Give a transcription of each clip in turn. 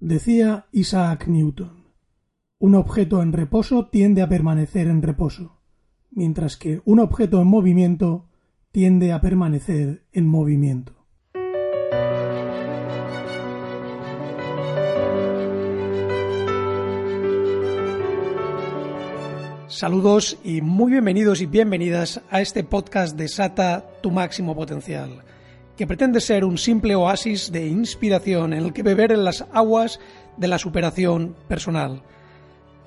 Decía Isaac Newton. Un objeto en reposo tiende a permanecer en reposo, mientras que un objeto en movimiento tiende a permanecer en movimiento. Saludos y muy bienvenidos y bienvenidas a este podcast de Sata Tu Máximo Potencial, que pretende ser un simple oasis de inspiración en el que beber en las aguas de la superación personal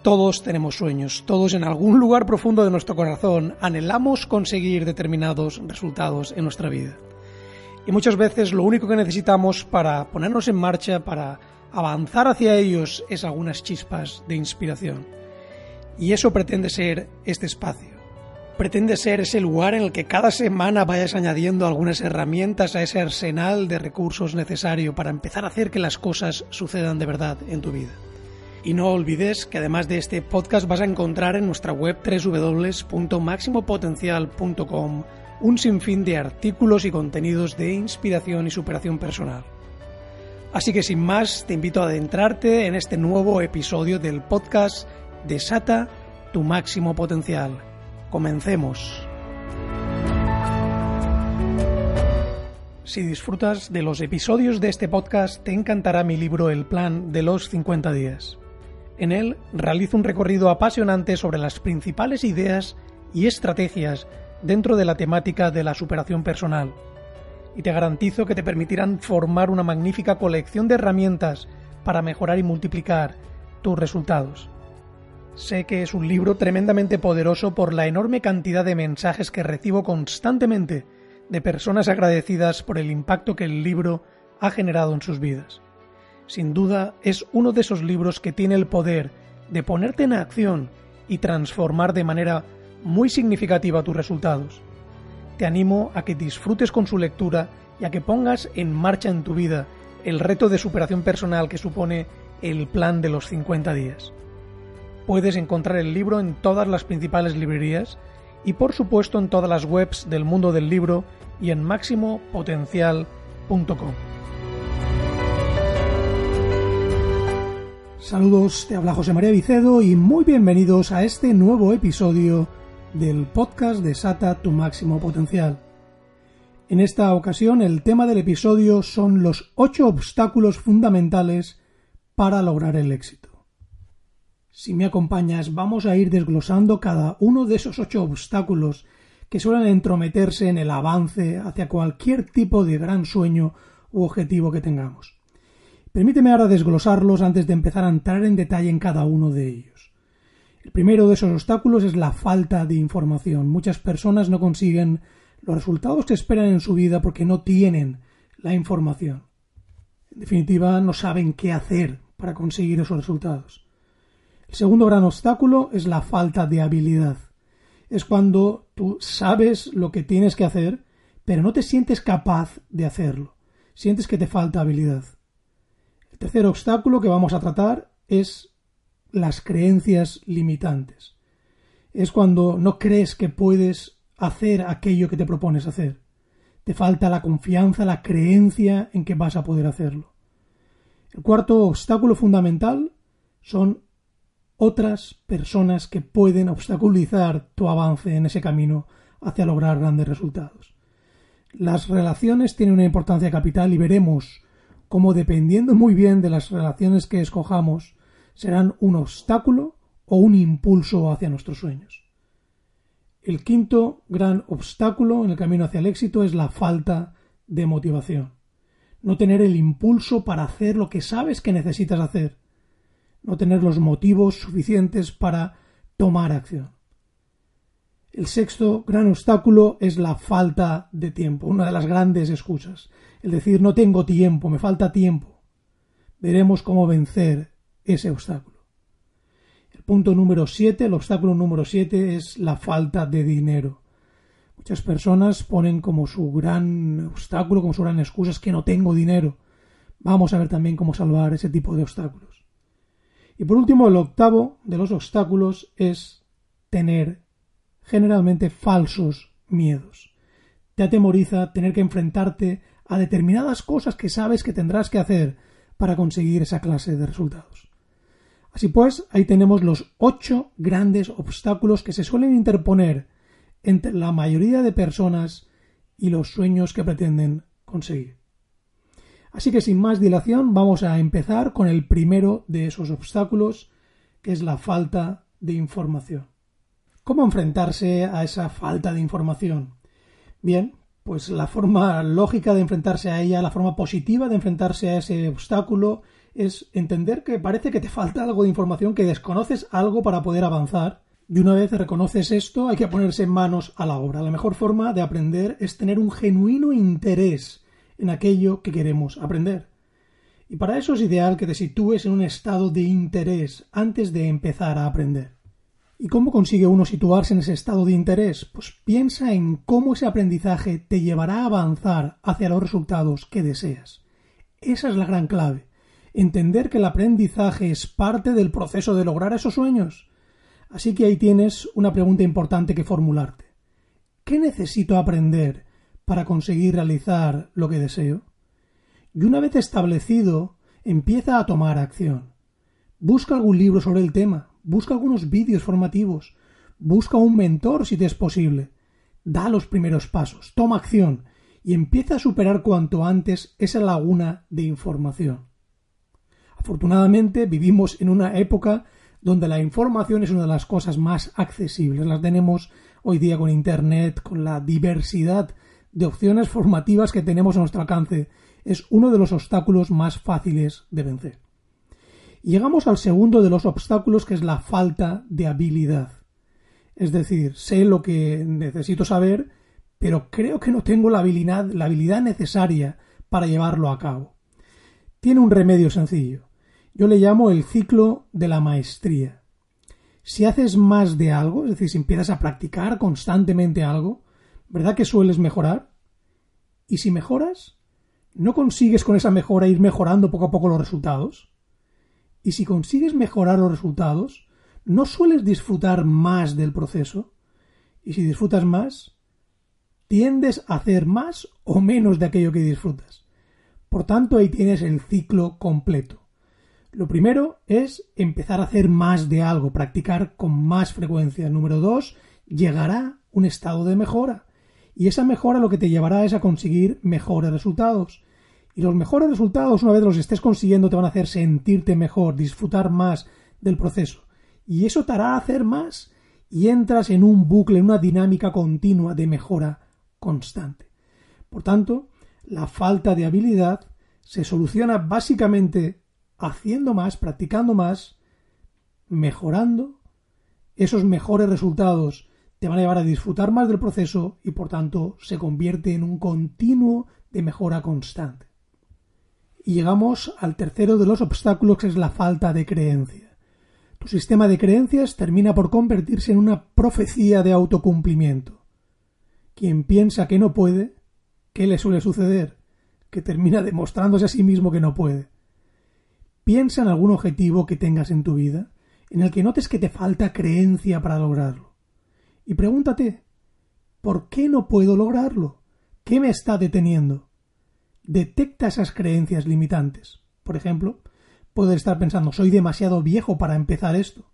todos tenemos sueños, todos en algún lugar profundo de nuestro corazón anhelamos conseguir determinados resultados en nuestra vida. Y muchas veces lo único que necesitamos para ponernos en marcha, para avanzar hacia ellos, es algunas chispas de inspiración. Y eso pretende ser este espacio. Pretende ser ese lugar en el que cada semana vayas añadiendo algunas herramientas a ese arsenal de recursos necesario para empezar a hacer que las cosas sucedan de verdad en tu vida. Y no olvides que además de este podcast vas a encontrar en nuestra web www.maximopotencial.com un sinfín de artículos y contenidos de inspiración y superación personal. Así que sin más, te invito a adentrarte en este nuevo episodio del podcast Desata tu máximo potencial. Comencemos. Si disfrutas de los episodios de este podcast, te encantará mi libro El plan de los 50 días. En él realizo un recorrido apasionante sobre las principales ideas y estrategias dentro de la temática de la superación personal. Y te garantizo que te permitirán formar una magnífica colección de herramientas para mejorar y multiplicar tus resultados. Sé que es un libro tremendamente poderoso por la enorme cantidad de mensajes que recibo constantemente de personas agradecidas por el impacto que el libro ha generado en sus vidas sin duda es uno de esos libros que tiene el poder de ponerte en acción y transformar de manera muy significativa tus resultados. Te animo a que disfrutes con su lectura y a que pongas en marcha en tu vida el reto de superación personal que supone el plan de los 50 días. Puedes encontrar el libro en todas las principales librerías y por supuesto en todas las webs del mundo del libro y en máximopotencial.com. Saludos, te habla José María Vicedo y muy bienvenidos a este nuevo episodio del podcast de Sata tu máximo potencial. En esta ocasión el tema del episodio son los ocho obstáculos fundamentales para lograr el éxito. Si me acompañas vamos a ir desglosando cada uno de esos ocho obstáculos que suelen entrometerse en el avance hacia cualquier tipo de gran sueño u objetivo que tengamos. Permíteme ahora desglosarlos antes de empezar a entrar en detalle en cada uno de ellos. El primero de esos obstáculos es la falta de información. Muchas personas no consiguen los resultados que esperan en su vida porque no tienen la información. En definitiva, no saben qué hacer para conseguir esos resultados. El segundo gran obstáculo es la falta de habilidad. Es cuando tú sabes lo que tienes que hacer, pero no te sientes capaz de hacerlo. Sientes que te falta habilidad tercer obstáculo que vamos a tratar es las creencias limitantes. Es cuando no crees que puedes hacer aquello que te propones hacer. Te falta la confianza, la creencia en que vas a poder hacerlo. El cuarto obstáculo fundamental son otras personas que pueden obstaculizar tu avance en ese camino hacia lograr grandes resultados. Las relaciones tienen una importancia capital y veremos como dependiendo muy bien de las relaciones que escojamos, serán un obstáculo o un impulso hacia nuestros sueños. El quinto gran obstáculo en el camino hacia el éxito es la falta de motivación. No tener el impulso para hacer lo que sabes que necesitas hacer. No tener los motivos suficientes para tomar acción. El sexto gran obstáculo es la falta de tiempo, una de las grandes excusas. El decir no tengo tiempo, me falta tiempo. veremos cómo vencer ese obstáculo. El punto número 7, el obstáculo número 7 es la falta de dinero. Muchas personas ponen como su gran obstáculo, como su gran excusa es que no tengo dinero. Vamos a ver también cómo salvar ese tipo de obstáculos. Y por último, el octavo de los obstáculos es tener generalmente falsos miedos. Te atemoriza tener que enfrentarte a determinadas cosas que sabes que tendrás que hacer para conseguir esa clase de resultados. Así pues, ahí tenemos los ocho grandes obstáculos que se suelen interponer entre la mayoría de personas y los sueños que pretenden conseguir. Así que sin más dilación vamos a empezar con el primero de esos obstáculos, que es la falta de información. ¿Cómo enfrentarse a esa falta de información? Bien, pues la forma lógica de enfrentarse a ella, la forma positiva de enfrentarse a ese obstáculo es entender que parece que te falta algo de información, que desconoces algo para poder avanzar. Y una vez reconoces esto, hay que ponerse manos a la obra. La mejor forma de aprender es tener un genuino interés en aquello que queremos aprender. Y para eso es ideal que te sitúes en un estado de interés antes de empezar a aprender. ¿Y cómo consigue uno situarse en ese estado de interés? Pues piensa en cómo ese aprendizaje te llevará a avanzar hacia los resultados que deseas. Esa es la gran clave. Entender que el aprendizaje es parte del proceso de lograr esos sueños. Así que ahí tienes una pregunta importante que formularte. ¿Qué necesito aprender para conseguir realizar lo que deseo? Y una vez establecido, empieza a tomar acción. Busca algún libro sobre el tema, busca algunos vídeos formativos, busca un mentor si te es posible. Da los primeros pasos, toma acción y empieza a superar cuanto antes esa laguna de información. Afortunadamente vivimos en una época donde la información es una de las cosas más accesibles. Las tenemos hoy día con Internet, con la diversidad de opciones formativas que tenemos a nuestro alcance. Es uno de los obstáculos más fáciles de vencer llegamos al segundo de los obstáculos que es la falta de habilidad. Es decir, sé lo que necesito saber, pero creo que no tengo la habilidad, la habilidad necesaria para llevarlo a cabo. Tiene un remedio sencillo. Yo le llamo el ciclo de la maestría. Si haces más de algo, es decir, si empiezas a practicar constantemente algo, ¿verdad que sueles mejorar? Y si mejoras, ¿no consigues con esa mejora ir mejorando poco a poco los resultados? Y si consigues mejorar los resultados, ¿no sueles disfrutar más del proceso? Y si disfrutas más, tiendes a hacer más o menos de aquello que disfrutas. Por tanto, ahí tienes el ciclo completo. Lo primero es empezar a hacer más de algo, practicar con más frecuencia. Número dos, llegará un estado de mejora. Y esa mejora lo que te llevará es a conseguir mejores resultados. Y los mejores resultados, una vez los estés consiguiendo, te van a hacer sentirte mejor, disfrutar más del proceso. Y eso te hará hacer más y entras en un bucle, en una dinámica continua de mejora constante. Por tanto, la falta de habilidad se soluciona básicamente haciendo más, practicando más, mejorando. Esos mejores resultados te van a llevar a disfrutar más del proceso y por tanto se convierte en un continuo de mejora constante. Y llegamos al tercero de los obstáculos que es la falta de creencia. Tu sistema de creencias termina por convertirse en una profecía de autocumplimiento. Quien piensa que no puede, ¿qué le suele suceder? Que termina demostrándose a sí mismo que no puede. Piensa en algún objetivo que tengas en tu vida, en el que notes que te falta creencia para lograrlo. Y pregúntate, ¿por qué no puedo lograrlo? ¿Qué me está deteniendo? detecta esas creencias limitantes. Por ejemplo, puede estar pensando soy demasiado viejo para empezar esto.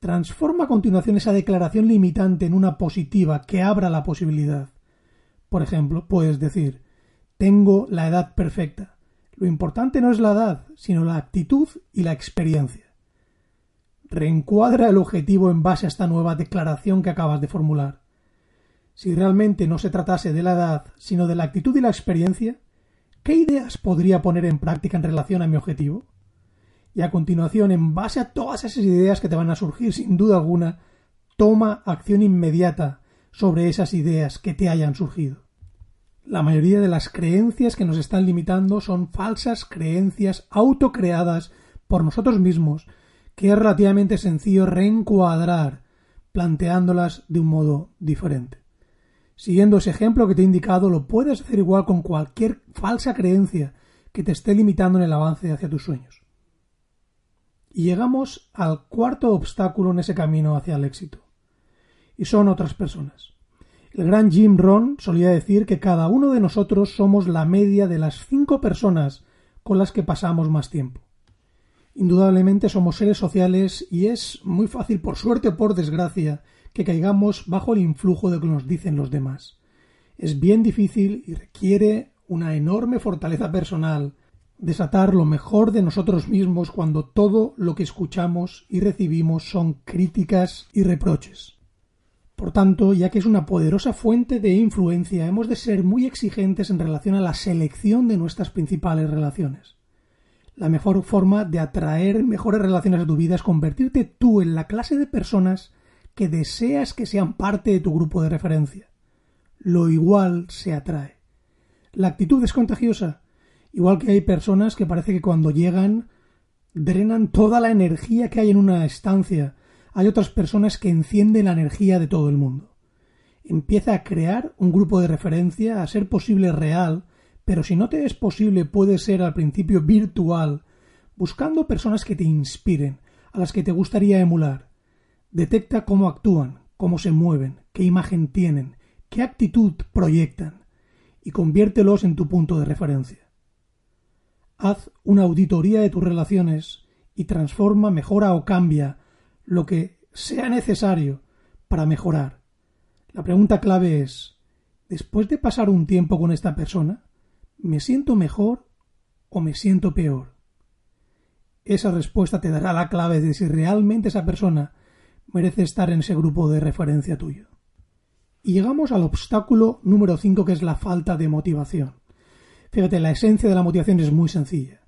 Transforma a continuación esa declaración limitante en una positiva que abra la posibilidad. Por ejemplo, puedes decir tengo la edad perfecta. Lo importante no es la edad, sino la actitud y la experiencia. Reencuadra el objetivo en base a esta nueva declaración que acabas de formular. Si realmente no se tratase de la edad, sino de la actitud y la experiencia, ¿qué ideas podría poner en práctica en relación a mi objetivo? Y a continuación, en base a todas esas ideas que te van a surgir sin duda alguna, toma acción inmediata sobre esas ideas que te hayan surgido. La mayoría de las creencias que nos están limitando son falsas creencias autocreadas por nosotros mismos, que es relativamente sencillo reencuadrar planteándolas de un modo diferente. Siguiendo ese ejemplo que te he indicado, lo puedes hacer igual con cualquier falsa creencia que te esté limitando en el avance hacia tus sueños. Y llegamos al cuarto obstáculo en ese camino hacia el éxito. Y son otras personas. El gran Jim Rohn solía decir que cada uno de nosotros somos la media de las cinco personas con las que pasamos más tiempo. Indudablemente somos seres sociales y es muy fácil, por suerte o por desgracia, que caigamos bajo el influjo de lo que nos dicen los demás. Es bien difícil y requiere una enorme fortaleza personal desatar lo mejor de nosotros mismos cuando todo lo que escuchamos y recibimos son críticas y reproches. Por tanto, ya que es una poderosa fuente de influencia, hemos de ser muy exigentes en relación a la selección de nuestras principales relaciones. La mejor forma de atraer mejores relaciones a tu vida es convertirte tú en la clase de personas que deseas que sean parte de tu grupo de referencia. Lo igual se atrae. La actitud es contagiosa, igual que hay personas que parece que cuando llegan drenan toda la energía que hay en una estancia. Hay otras personas que encienden la energía de todo el mundo. Empieza a crear un grupo de referencia, a ser posible real, pero si no te es posible puede ser al principio virtual, buscando personas que te inspiren, a las que te gustaría emular. Detecta cómo actúan, cómo se mueven, qué imagen tienen, qué actitud proyectan, y conviértelos en tu punto de referencia. Haz una auditoría de tus relaciones y transforma, mejora o cambia lo que sea necesario para mejorar. La pregunta clave es después de pasar un tiempo con esta persona, ¿me siento mejor o me siento peor? Esa respuesta te dará la clave de si realmente esa persona merece estar en ese grupo de referencia tuyo. Y llegamos al obstáculo número 5 que es la falta de motivación. Fíjate, la esencia de la motivación es muy sencilla.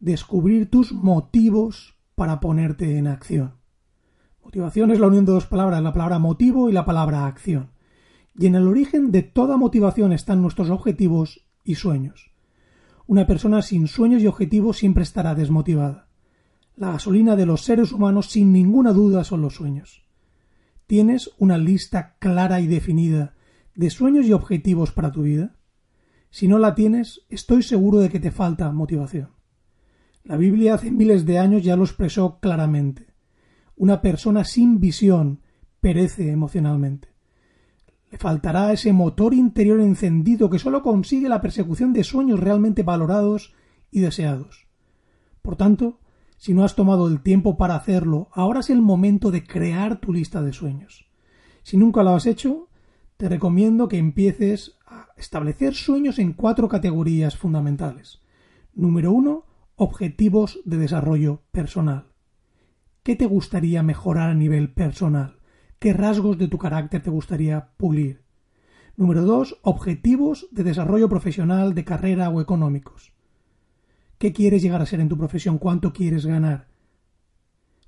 Descubrir tus motivos para ponerte en acción. Motivación es la unión de dos palabras, la palabra motivo y la palabra acción. Y en el origen de toda motivación están nuestros objetivos y sueños. Una persona sin sueños y objetivos siempre estará desmotivada. La gasolina de los seres humanos sin ninguna duda son los sueños. ¿Tienes una lista clara y definida de sueños y objetivos para tu vida? Si no la tienes, estoy seguro de que te falta motivación. La Biblia hace miles de años ya lo expresó claramente. Una persona sin visión perece emocionalmente. Le faltará ese motor interior encendido que sólo consigue la persecución de sueños realmente valorados y deseados. Por tanto, si no has tomado el tiempo para hacerlo, ahora es el momento de crear tu lista de sueños. Si nunca lo has hecho, te recomiendo que empieces a establecer sueños en cuatro categorías fundamentales. Número uno, objetivos de desarrollo personal. ¿Qué te gustaría mejorar a nivel personal? ¿Qué rasgos de tu carácter te gustaría pulir? Número dos, objetivos de desarrollo profesional, de carrera o económicos. ¿Qué quieres llegar a ser en tu profesión? ¿Cuánto quieres ganar?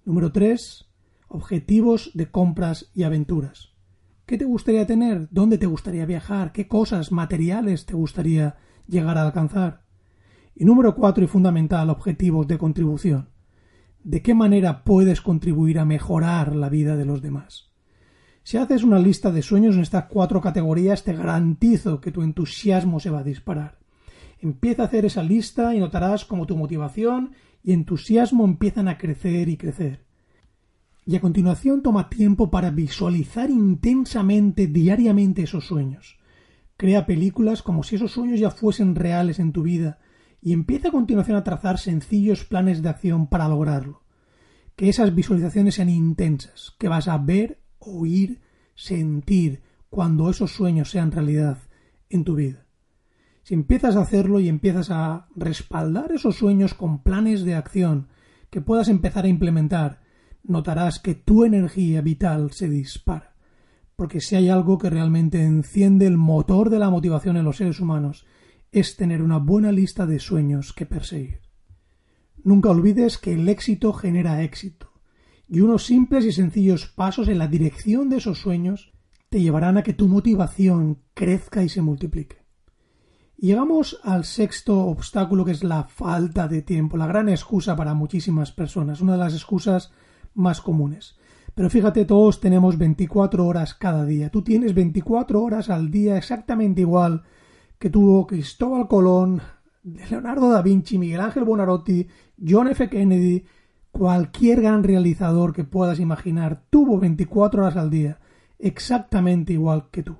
Número tres, objetivos de compras y aventuras. ¿Qué te gustaría tener? ¿Dónde te gustaría viajar? ¿Qué cosas materiales te gustaría llegar a alcanzar? Y número cuatro y fundamental, objetivos de contribución. ¿De qué manera puedes contribuir a mejorar la vida de los demás? Si haces una lista de sueños en estas cuatro categorías, te garantizo que tu entusiasmo se va a disparar. Empieza a hacer esa lista y notarás cómo tu motivación y entusiasmo empiezan a crecer y crecer. Y a continuación toma tiempo para visualizar intensamente diariamente esos sueños. Crea películas como si esos sueños ya fuesen reales en tu vida y empieza a continuación a trazar sencillos planes de acción para lograrlo. Que esas visualizaciones sean intensas, que vas a ver oír, sentir cuando esos sueños sean realidad en tu vida. Si empiezas a hacerlo y empiezas a respaldar esos sueños con planes de acción que puedas empezar a implementar, notarás que tu energía vital se dispara. Porque si hay algo que realmente enciende el motor de la motivación en los seres humanos, es tener una buena lista de sueños que perseguir. Nunca olvides que el éxito genera éxito y unos simples y sencillos pasos en la dirección de esos sueños te llevarán a que tu motivación crezca y se multiplique. Llegamos al sexto obstáculo que es la falta de tiempo, la gran excusa para muchísimas personas, una de las excusas más comunes. Pero fíjate, todos tenemos 24 horas cada día. Tú tienes 24 horas al día exactamente igual que tuvo Cristóbal Colón, Leonardo da Vinci, Miguel Ángel Bonarotti, John F. Kennedy, cualquier gran realizador que puedas imaginar tuvo 24 horas al día, exactamente igual que tú.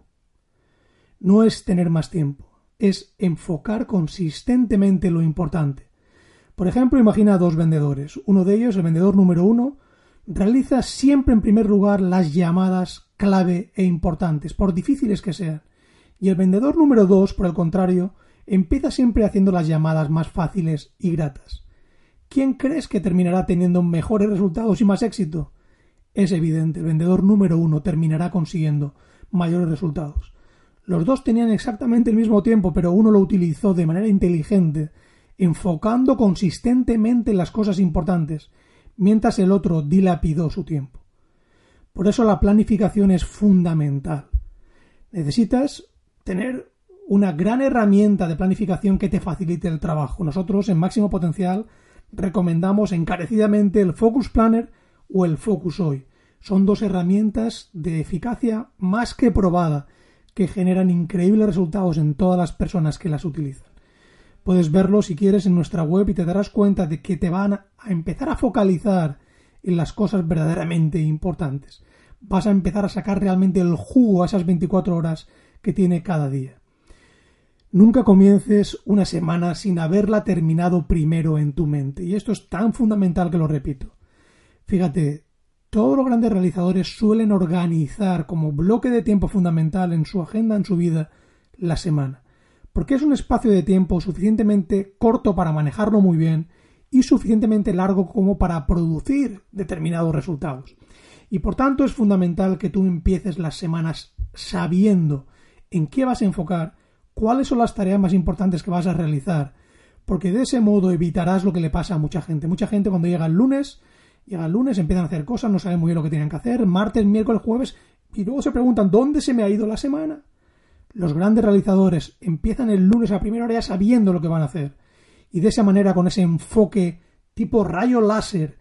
No es tener más tiempo, es enfocar consistentemente lo importante. Por ejemplo, imagina dos vendedores. Uno de ellos, el vendedor número uno, realiza siempre en primer lugar las llamadas clave e importantes, por difíciles que sean. Y el vendedor número dos, por el contrario, empieza siempre haciendo las llamadas más fáciles y gratas. ¿Quién crees que terminará teniendo mejores resultados y más éxito? Es evidente, el vendedor número uno terminará consiguiendo mayores resultados. Los dos tenían exactamente el mismo tiempo, pero uno lo utilizó de manera inteligente, enfocando consistentemente en las cosas importantes, mientras el otro dilapidó su tiempo. Por eso la planificación es fundamental. Necesitas tener una gran herramienta de planificación que te facilite el trabajo. Nosotros en Máximo Potencial recomendamos encarecidamente el Focus Planner o el Focus Hoy. Son dos herramientas de eficacia más que probada que generan increíbles resultados en todas las personas que las utilizan. Puedes verlo si quieres en nuestra web y te darás cuenta de que te van a empezar a focalizar en las cosas verdaderamente importantes. Vas a empezar a sacar realmente el jugo a esas 24 horas que tiene cada día. Nunca comiences una semana sin haberla terminado primero en tu mente. Y esto es tan fundamental que lo repito. Fíjate, todos los grandes realizadores suelen organizar como bloque de tiempo fundamental en su agenda, en su vida, la semana porque es un espacio de tiempo suficientemente corto para manejarlo muy bien y suficientemente largo como para producir determinados resultados. Y por tanto es fundamental que tú empieces las semanas sabiendo en qué vas a enfocar, cuáles son las tareas más importantes que vas a realizar, porque de ese modo evitarás lo que le pasa a mucha gente. Mucha gente cuando llega el lunes, llega el lunes, empiezan a hacer cosas, no saben muy bien lo que tienen que hacer, martes, miércoles, jueves, y luego se preguntan ¿dónde se me ha ido la semana? Los grandes realizadores empiezan el lunes a primera hora ya sabiendo lo que van a hacer. Y de esa manera, con ese enfoque tipo rayo láser,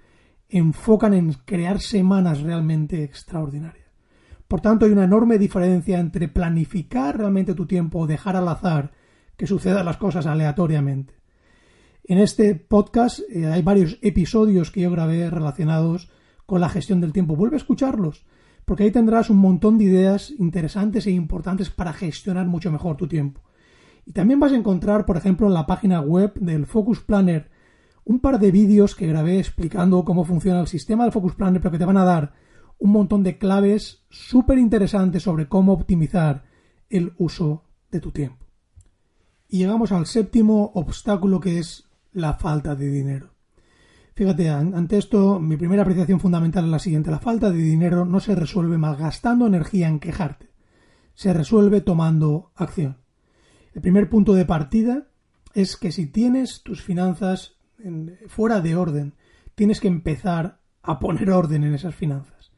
enfocan en crear semanas realmente extraordinarias. Por tanto, hay una enorme diferencia entre planificar realmente tu tiempo o dejar al azar que sucedan las cosas aleatoriamente. En este podcast eh, hay varios episodios que yo grabé relacionados con la gestión del tiempo. Vuelve a escucharlos porque ahí tendrás un montón de ideas interesantes e importantes para gestionar mucho mejor tu tiempo. Y también vas a encontrar, por ejemplo, en la página web del Focus Planner un par de vídeos que grabé explicando cómo funciona el sistema del Focus Planner, pero que te van a dar un montón de claves súper interesantes sobre cómo optimizar el uso de tu tiempo. Y llegamos al séptimo obstáculo que es la falta de dinero. Fíjate, ante esto, mi primera apreciación fundamental es la siguiente. La falta de dinero no se resuelve malgastando energía en quejarte. Se resuelve tomando acción. El primer punto de partida es que si tienes tus finanzas fuera de orden, tienes que empezar a poner orden en esas finanzas.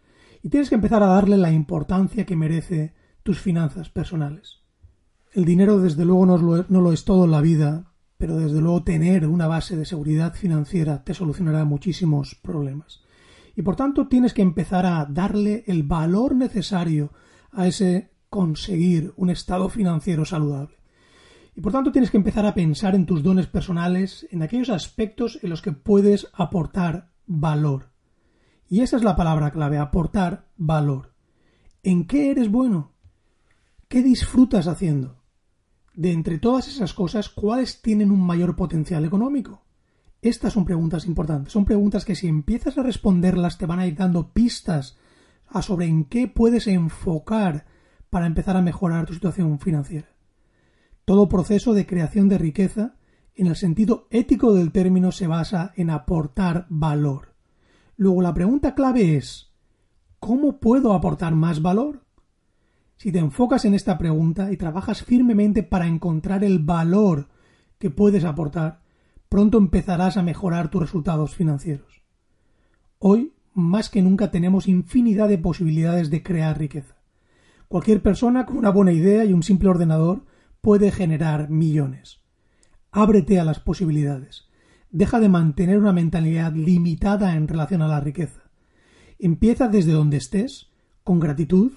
Y tienes que empezar a darle la importancia que merece tus finanzas personales. El dinero, desde luego, no lo es todo en la vida, pero desde luego tener una base de seguridad financiera te solucionará muchísimos problemas. Y por tanto tienes que empezar a darle el valor necesario a ese conseguir un estado financiero saludable. Y por tanto tienes que empezar a pensar en tus dones personales, en aquellos aspectos en los que puedes aportar valor. Y esa es la palabra clave, aportar valor. ¿En qué eres bueno? ¿Qué disfrutas haciendo? de entre todas esas cosas, ¿cuáles tienen un mayor potencial económico? Estas son preguntas importantes, son preguntas que si empiezas a responderlas te van a ir dando pistas a sobre en qué puedes enfocar para empezar a mejorar tu situación financiera. Todo proceso de creación de riqueza, en el sentido ético del término, se basa en aportar valor. Luego la pregunta clave es ¿cómo puedo aportar más valor? Si te enfocas en esta pregunta y trabajas firmemente para encontrar el valor que puedes aportar, pronto empezarás a mejorar tus resultados financieros. Hoy, más que nunca, tenemos infinidad de posibilidades de crear riqueza. Cualquier persona con una buena idea y un simple ordenador puede generar millones. Ábrete a las posibilidades. Deja de mantener una mentalidad limitada en relación a la riqueza. Empieza desde donde estés, con gratitud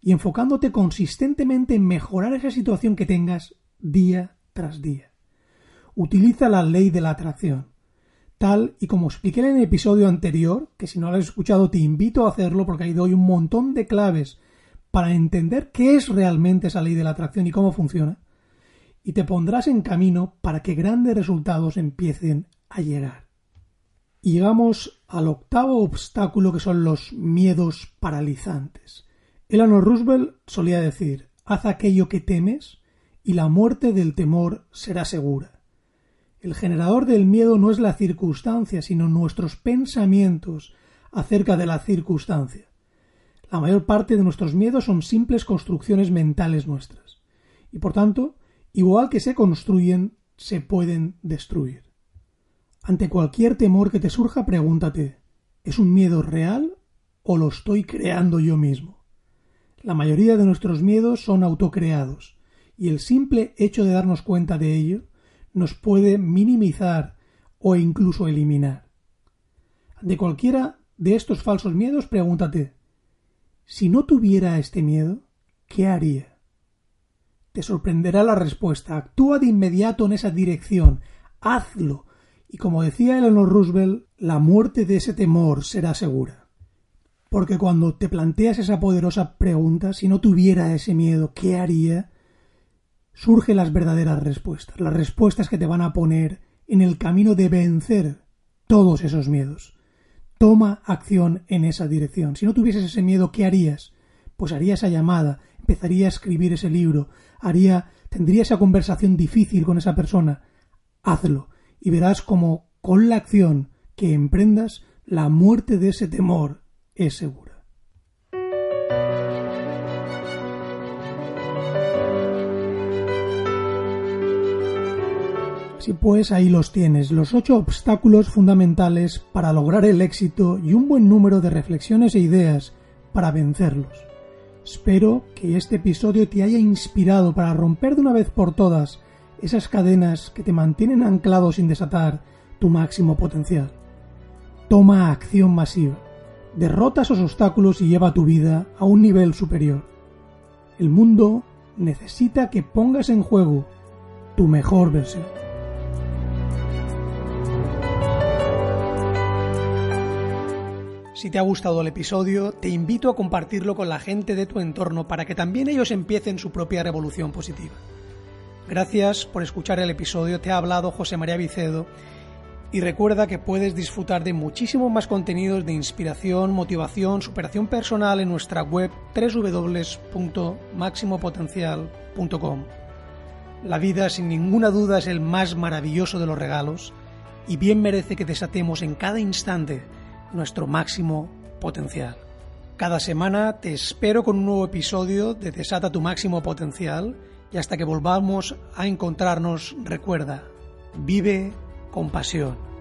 y enfocándote consistentemente en mejorar esa situación que tengas día tras día. Utiliza la ley de la atracción. Tal y como expliqué en el episodio anterior, que si no lo has escuchado te invito a hacerlo porque ahí doy un montón de claves para entender qué es realmente esa ley de la atracción y cómo funciona, y te pondrás en camino para que grandes resultados empiecen a llegar. Y llegamos al octavo obstáculo que son los miedos paralizantes. Eleanor Roosevelt solía decir, haz aquello que temes y la muerte del temor será segura. El generador del miedo no es la circunstancia, sino nuestros pensamientos acerca de la circunstancia. La mayor parte de nuestros miedos son simples construcciones mentales nuestras. Y por tanto, igual que se construyen, se pueden destruir. Ante cualquier temor que te surja, pregúntate, ¿es un miedo real o lo estoy creando yo mismo? La mayoría de nuestros miedos son autocreados, y el simple hecho de darnos cuenta de ello nos puede minimizar o incluso eliminar. De cualquiera de estos falsos miedos, pregúntate, si no tuviera este miedo, ¿qué haría? Te sorprenderá la respuesta. Actúa de inmediato en esa dirección. Hazlo. Y como decía Eleanor Roosevelt, la muerte de ese temor será segura. Porque cuando te planteas esa poderosa pregunta, si no tuviera ese miedo, ¿qué haría? surgen las verdaderas respuestas, las respuestas que te van a poner en el camino de vencer todos esos miedos. Toma acción en esa dirección. Si no tuvieses ese miedo, ¿qué harías? Pues haría esa llamada, empezaría a escribir ese libro, haría, tendría esa conversación difícil con esa persona. Hazlo y verás como con la acción que emprendas la muerte de ese temor es segura. Sí, pues ahí los tienes, los ocho obstáculos fundamentales para lograr el éxito y un buen número de reflexiones e ideas para vencerlos. Espero que este episodio te haya inspirado para romper de una vez por todas esas cadenas que te mantienen anclado sin desatar tu máximo potencial. Toma acción masiva, derrota esos obstáculos y lleva tu vida a un nivel superior. El mundo necesita que pongas en juego tu mejor versión. Si te ha gustado el episodio, te invito a compartirlo con la gente de tu entorno para que también ellos empiecen su propia revolución positiva. Gracias por escuchar el episodio, te ha hablado José María Vicedo y recuerda que puedes disfrutar de muchísimos más contenidos de inspiración, motivación, superación personal en nuestra web www.maximopotencial.com. La vida sin ninguna duda es el más maravilloso de los regalos y bien merece que desatemos en cada instante nuestro máximo potencial. Cada semana te espero con un nuevo episodio de Desata tu máximo potencial y hasta que volvamos a encontrarnos recuerda, vive con pasión.